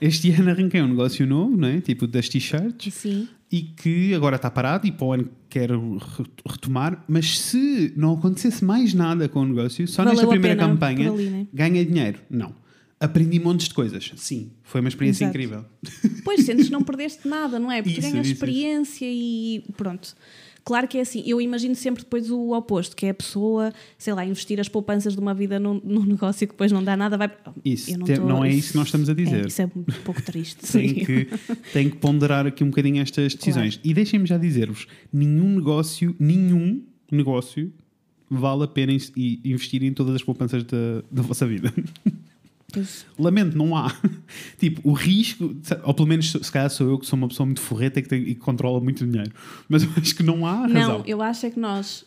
Este ano arranquei um negócio novo, não é? Tipo das t-shirts. Sim, e que agora está parado e para o ano quero re- retomar, mas se não acontecesse mais nada com o negócio, só Valeu nesta primeira pena campanha, ali, né? ganhei dinheiro. Não. Aprendi montes de coisas. Sim, foi uma experiência Exato. incrível. Pois sentes que não perdeste nada, não é? Porque Isso, ganhas isso, experiência e pronto. Claro que é assim, eu imagino sempre depois o oposto, que é a pessoa, sei lá, investir as poupanças de uma vida num, num negócio que depois não dá nada, vai. Isso, Eu te- tô- não é isso que nós estamos a É, dizer. isso é um pouco triste. tem que, tem que ponderar aqui um bocadinho estas decisões. E deixem-me já dizer-vos: nenhum negócio, nenhum negócio vale a pena investir em todas as poupanças da, da vossa vida. Pois, Lamento, não há. tipo, o risco, ou pelo menos se calhar sou eu que sou uma pessoa muito forreta e que, tem- e que controla muito dinheiro, mas eu acho que não há razão. Não, eu acho é que nós,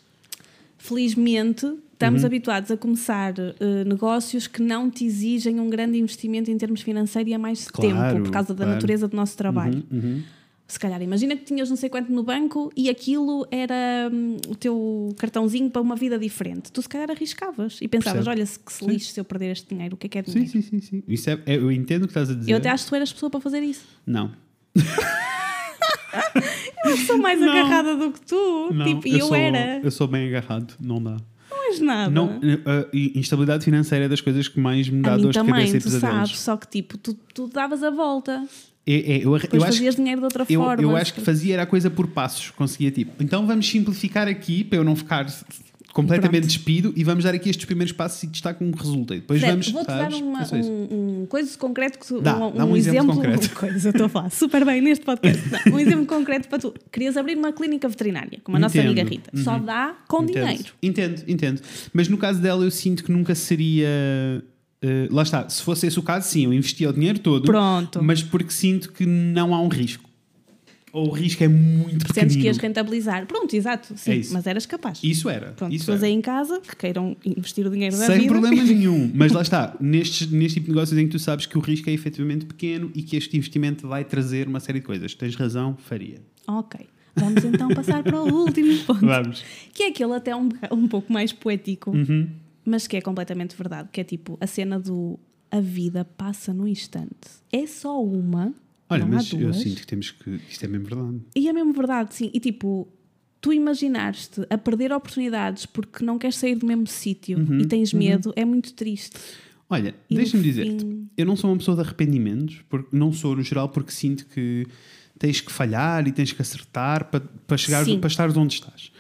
felizmente, estamos habituados a começar eh, negócios que não te exigem um grande investimento em termos financeiros e a mais Claro, tempo, por causa da claro. natureza do nosso trabalho. Uhum, uhum. Se calhar, imagina que tinhas não sei quanto no banco e aquilo era hum, o teu cartãozinho para uma vida diferente. Tu se calhar arriscavas e pensavas: Percebo. olha, se que se Sim. lixe se eu perder este dinheiro, o que é que é Sim, dinheiro? sim, sim, sim. Isso é, é- eu entendo o que estás a dizer. Eu até acho que tu eras pessoa para fazer isso. Não. Eu sou mais Não. agarrada do que tu. não tipo, e eu, sou, era. Eu sou bem agarrado, não dá. Não és nada. Não, a instabilidade financeira é das coisas que mais me dá a mim dores de também, cabeça e tu sabes. Só que tipo, tu, tu davas a volta. É, é, eu, eu acho, fazias dinheiro de outra eu, forma. eu acho que fazia era a coisa por passos. Conseguia tipo, então vamos simplificar aqui para eu não ficar completamente Pronto. despido e vamos dar aqui estes primeiros passos e destacar um resulta. E depois Certo, vamos. Vou-te dar uma, É só um, um coisa concreto que tu, Dá, um, dá um exemplo concreto. Coisa, eu estou a falar super bem neste podcast. Não, um exemplo concreto para tu. Querias abrir uma clínica veterinária, como a nossa Entendo. amiga Rita. Só Uhum. dá com Entendo. dinheiro. Entendo, entendo. Mas no caso dela, eu sinto que nunca seria. Eh, lá está, se fosse esse o caso, sim, eu investia o dinheiro todo. Pronto. Mas porque sinto que não há um risco. Ou o risco é muito Sentes que ias rentabilizar. Pronto, exato. Sim, É mas eras capaz. Isso era. Pronto, isso pessoas aí em casa que queiram investir o dinheiro da Sem vida. problema nenhum. Mas lá está, nestes, neste tipo de negócios em que tu sabes que o risco é efetivamente pequeno e que este investimento vai trazer uma série de coisas. Tens razão, faria. Ok. Vamos então passar para o último ponto. Vamos. Que é aquele até um, um pouco mais poético, Uhum. Mas que é completamente verdade. Que é tipo a cena do a vida passa no instante. É só uma. Olha, não há mas eu sinto que temos que. Isto é mesmo verdade. E é mesmo verdade, sim. E tipo, tu imaginaste a perder oportunidades porque não queres sair do mesmo sítio Uhum, e tens medo, é muito triste. Olha, deixa-me dizer-te, fim- eu não sou uma pessoa de arrependimentos, porque não sou no geral, porque sinto que tens que falhar e tens que acertar para, para, chegar, Sim. para estares onde estás.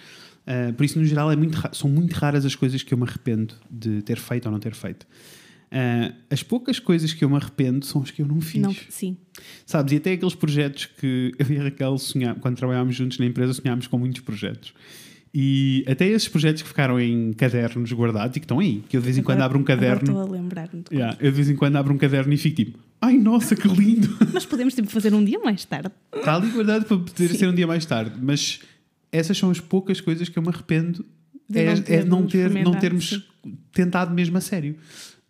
Ah, por isso, no geral, é muito são muito raras as coisas que eu me arrependo de ter feito ou não ter feito. Ah, as poucas coisas que eu me arrependo são as que eu não fiz. Não, sim. Sabes? E até aqueles projetos que eu e a Raquel sonhámos, quando trabalhámos juntos na empresa, sonhámos com muitos projetos. E até esses projetos que ficaram em cadernos guardados e que estão aí, que eu de vez em quando Agora- abro um caderno. Estou a lembrar-me. de Yeah, eu de vez em quando abro um caderno e fico tipo, ai nossa, que lindo! Mas podemos tipo, fazer um dia mais tarde. Está ali guardado para poder Sim. ser um dia mais tarde. Mas essas são as poucas coisas que eu me arrependo De é, não é de termos não, ter, não termos sim. tentado mesmo a sério.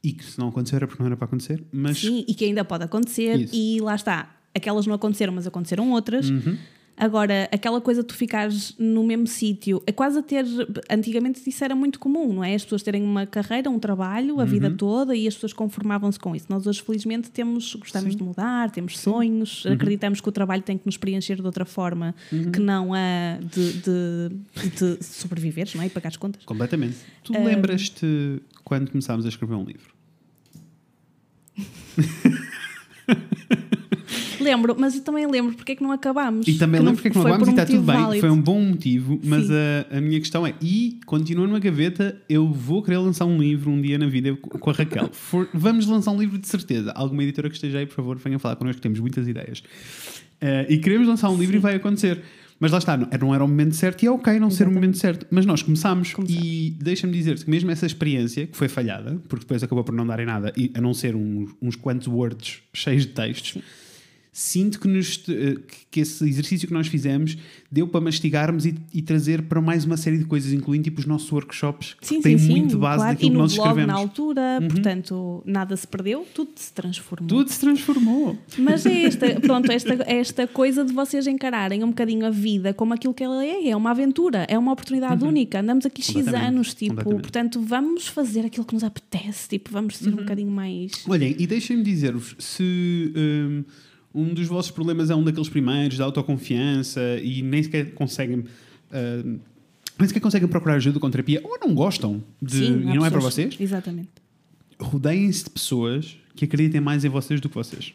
E que se não acontecer era porque não era para acontecer. Mas Sim, e que ainda pode acontecer. Isso. E lá está. Aquelas não aconteceram, mas aconteceram outras. Uhum. Agora, aquela coisa de tu ficares no mesmo sítio, é quase a ter. Antigamente isso era muito comum, não é? As pessoas terem uma carreira, um trabalho, a Uhum. vida toda e as pessoas conformavam-se com isso. Nós hoje, felizmente, temos, gostamos de mudar, temos sonhos, Uhum. acreditamos que o trabalho tem que nos preencher de outra forma que não a de, de, de sobreviveres, não é? E pagar as contas. completamente. Tu Ah. lembras-te quando começámos a escrever um livro? Lembro, mas eu também lembro porque é que não acabámos. E também lembro porque é que não acabámos por e um está tudo bem. válido. Foi um bom motivo, mas Sim. a, a minha questão é: e continua numa gaveta, eu vou querer lançar um livro um dia na vida co- com a Raquel. For- vamos lançar um livro de certeza. Alguma editora que esteja aí, por favor, venha falar connosco, temos muitas ideias. Eh, e queremos lançar um livro e vai acontecer. Mas lá está, não, não era o momento certo e é ok não ser o Exatamente. momento certo. Mas nós começámos, Começámos. e deixa-me dizer-te que mesmo essa experiência, que foi falhada, porque depois acabou por não dar em nada, e, a não ser uns, uns quantos words cheios de textos, sinto que, nos, eh, que- esse exercício que nós fizemos deu para mastigarmos e, e trazer para mais uma série de coisas, incluindo tipo os nossos workshops, que Sim, têm sim, sim, muito base claro. daquilo E que nós blog escrevemos. na altura, portanto, nada se perdeu, tudo se transformou. Tudo se transformou. Mas é esta, pronto, esta, esta coisa de vocês encararem um bocadinho a vida como aquilo que ela é, é uma aventura, é uma oportunidade única. Andamos aqui X anos, tipo, portanto, vamos fazer aquilo que nos apetece, tipo, vamos ser um bocadinho mais. Olhem, e deixem-me dizer-vos, se hum, um dos vossos problemas é um daqueles primeiros, da autoconfiança, e nem sequer conseguem. hum, nem sequer conseguem procurar ajuda com terapia, ou não gostam de, Sim, e não é para vocês, Exatamente. rodeiem-se de pessoas que acreditem mais em vocês do que vocês.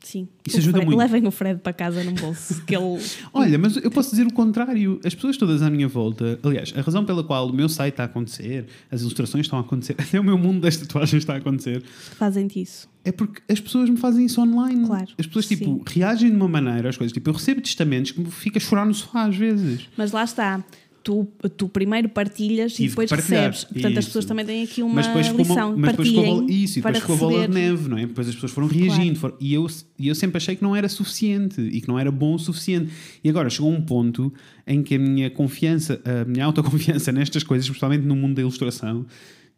Sim. Isso O ajuda Fred- muito. Levem o Fred para casa num bolso. Que ele... Olha, mas eu posso dizer o contrário. As pessoas todas à minha volta, aliás, a razão pela qual o meu site está a acontecer, as ilustrações estão a acontecer, até o meu mundo das tatuagens está a acontecer, Fazem-te isso. é porque as pessoas me fazem isso online. Claro, As pessoas, tipo, sim. reagem de uma maneira às coisas. Tipo, eu recebo testamentos que me fica a chorar no sofá às vezes. Mas lá está. Tu, tu primeiro partilhas Tive e depois recebes. Portanto, as Isso. pessoas também têm aqui uma mas depois lição. uma, mas depois a bola, isso, e depois a bola de neve, não é? Depois as pessoas foram reagindo foram- e, eu, e eu sempre achei que não era suficiente e que não era bom o suficiente. E agora chegou um ponto em que a minha confiança, a minha autoconfiança nestas coisas, especialmente no mundo da ilustração,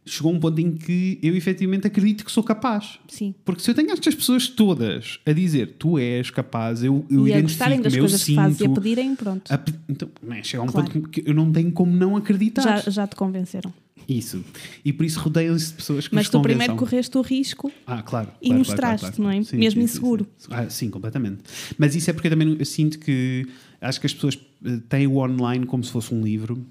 chegou a um ponto em que eu efetivamente acredito que sou capaz. Sim. Porque se eu tenho estas pessoas todas a dizer tu és capaz, eu, eu e a gostarem identifico, das eu coisas que fazes e a sinto. pedirem, pronto. a então, é? chega a um Claro. ponto que eu não tenho como não acreditar. Já, já te convenceram. Isso. E por isso rodeiam-se de pessoas que Mas tu primeiro correste o risco. Ah, claro. E claro, mostraste, claro, claro, não é? Sim, Mesmo sim, inseguro. Sim, sim. Ah, sim, completamente. Mas isso é porque eu também eu sinto que acho que as pessoas eh, têm o online como se fosse um livro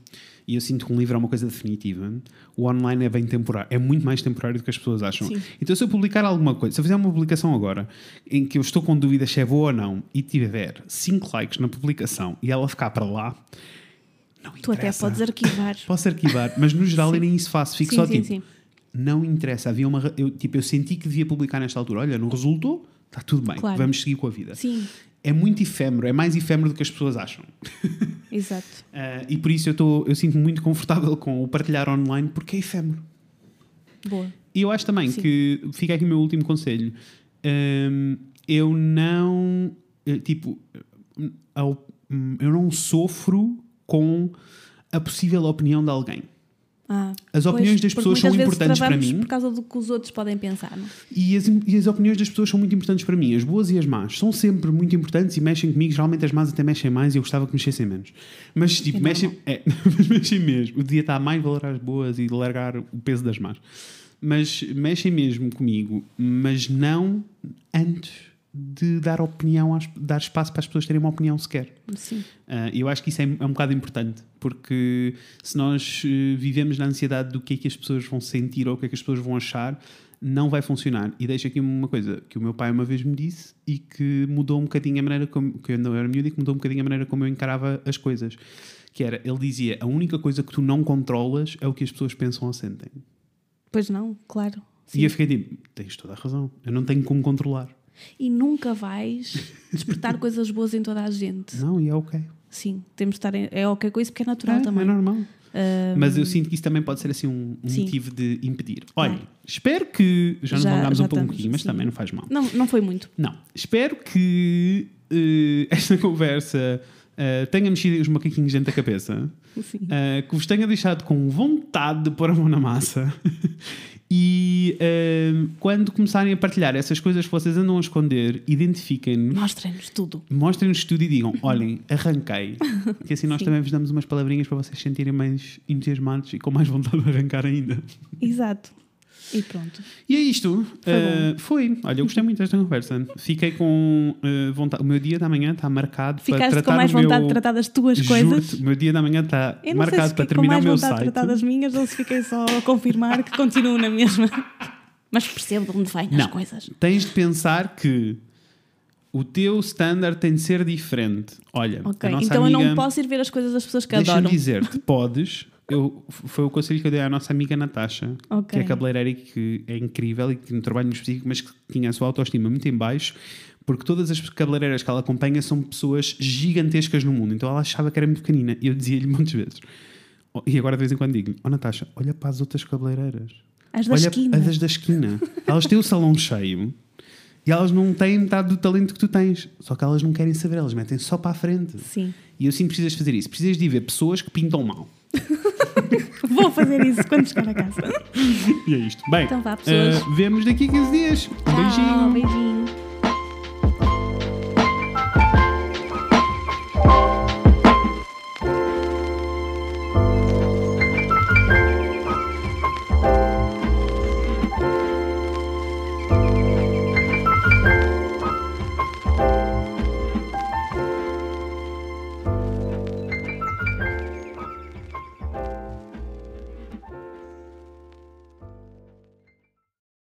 e eu sinto que um livro é uma coisa definitiva. O online é bem temporário, é muito mais temporário do que as pessoas acham. Sim. Então, se eu publicar alguma coisa, se eu fizer uma publicação agora em que eu estou com dúvidas se é boa ou não e tiver 5 likes na publicação e ela ficar para lá, não Tu até podes arquivar. Posso arquivar, mas no geral eu nem isso faço. Fico Sim, só sim, tipo, sim. não interessa. Havia uma, eu, tipo, eu senti que devia publicar nesta altura. Olha, não resultou, está tudo bem, Claro. vamos seguir com a vida. Sim, É muito efêmero, é mais efêmero do que as pessoas acham. exato. Ah, e por isso eu, tô, eu sinto-me muito confortável com o partilhar online porque é efêmero. Boa. E eu acho também Sim. que, fica aqui o meu último conselho, hum, eu não, eh, tipo, hum, eu não sofro com a possível opinião de alguém. Ah, As pois, opiniões das porque pessoas são importantes para mim. por causa do que os outros podem pensar. Não? é? E as, e as opiniões das pessoas são muito importantes para mim. As boas e as más são sempre muito importantes e mexem comigo. Geralmente as más até mexem mais e eu gostava que mexessem menos. Mas tipo, É mexem, é, mas mexem mesmo. O dia está mais valorar as boas e largar o peso das más. Mas mexem mesmo comigo, mas não antes de dar opinião, dar espaço para as pessoas terem uma opinião sequer. Sim. Ah, eu acho que isso é, é um bocado importante, porque se nós eh, vivemos na ansiedade do que é que as pessoas vão sentir ou o que é que as pessoas vão achar, não vai funcionar. E deixo aqui uma coisa que o meu pai uma vez me disse e que mudou um bocadinho a maneira como, que eu não era miúdo e que mudou um bocadinho a maneira como eu encarava as coisas. Que era, ele dizia, a única coisa que tu não controlas é o que as pessoas pensam ou sentem. Pois não, claro. E eu fiquei tipo, tens toda a razão, eu não tenho como controlar. E nunca vais despertar coisas boas em toda a gente. Não, e é ok. Sim, temos de estar. Em, é ok com isso porque é natural É, também. é normal. Ah, Mas eu sinto que isso também pode ser assim um, um motivo de impedir. Olha, espero que. Já nos alongámos um pouco, estamos, mas sim. também não faz mal. não, não foi muito. Não. Espero que eh, esta conversa eh, tenha mexido os macaquinhos dentro da cabeça, Sim. eh, que vos tenha deixado com vontade de pôr a mão na massa. E eh, quando começarem a partilhar essas coisas que vocês andam a esconder, identifiquem-nos. Mostrem-nos tudo. Mostrem-nos tudo e digam: olhem, arranquei. Que assim nós Sim. também vos damos umas palavrinhas para vocês se sentirem mais entusiasmados e com mais vontade de arrancar ainda. Exato. E pronto. E é isto. Foi Uh, foi. Olha, eu gostei muito desta conversa. Fiquei com uh, vontade. O meu dia da manhã está marcado para Ficaste tratar com mais o meu... vontade de tratar das tuas coisas. O meu dia da manhã está Eu não marcado se para terminar o meu vontade de site. tratar das minhas ou se fiquei só a confirmar que continuo na mesma. Mas percebo de onde vêm as Não. coisas. Tens de pensar que o teu standard tem de ser diferente. Olha, Ok, a nossa então amiga... eu não posso ir ver as coisas das pessoas que Deixa-me adoram. dizer-te, podes. Eu, foi o conselho que eu dei à nossa amiga Natasha, Ok. que é cabeleireira e que é incrível e que tem um trabalho no específico, mas que tinha a sua autoestima muito em baixo, porque todas as cabeleireiras que ela acompanha são pessoas gigantescas no mundo. Então ela achava que era muito pequenina. E eu dizia-lhe muitas vezes. Oh, E agora de vez em quando digo-lhe: Oh Natasha, olha para as outras cabeleireiras. As da olha esquina. as da esquina. Elas têm o salão cheio e elas não têm metade do talento que tu tens. Só que elas não querem saber, elas metem só para a frente. Sim. E eu sinto que precisas fazer isso. Precisas de ir ver pessoas que pintam mal. Vou fazer isso quando chegar a casa. E é isto. Bem, Então vá, pessoas. eh, vemos daqui a 15 dias. Um Tchau, beijinho. beijinho.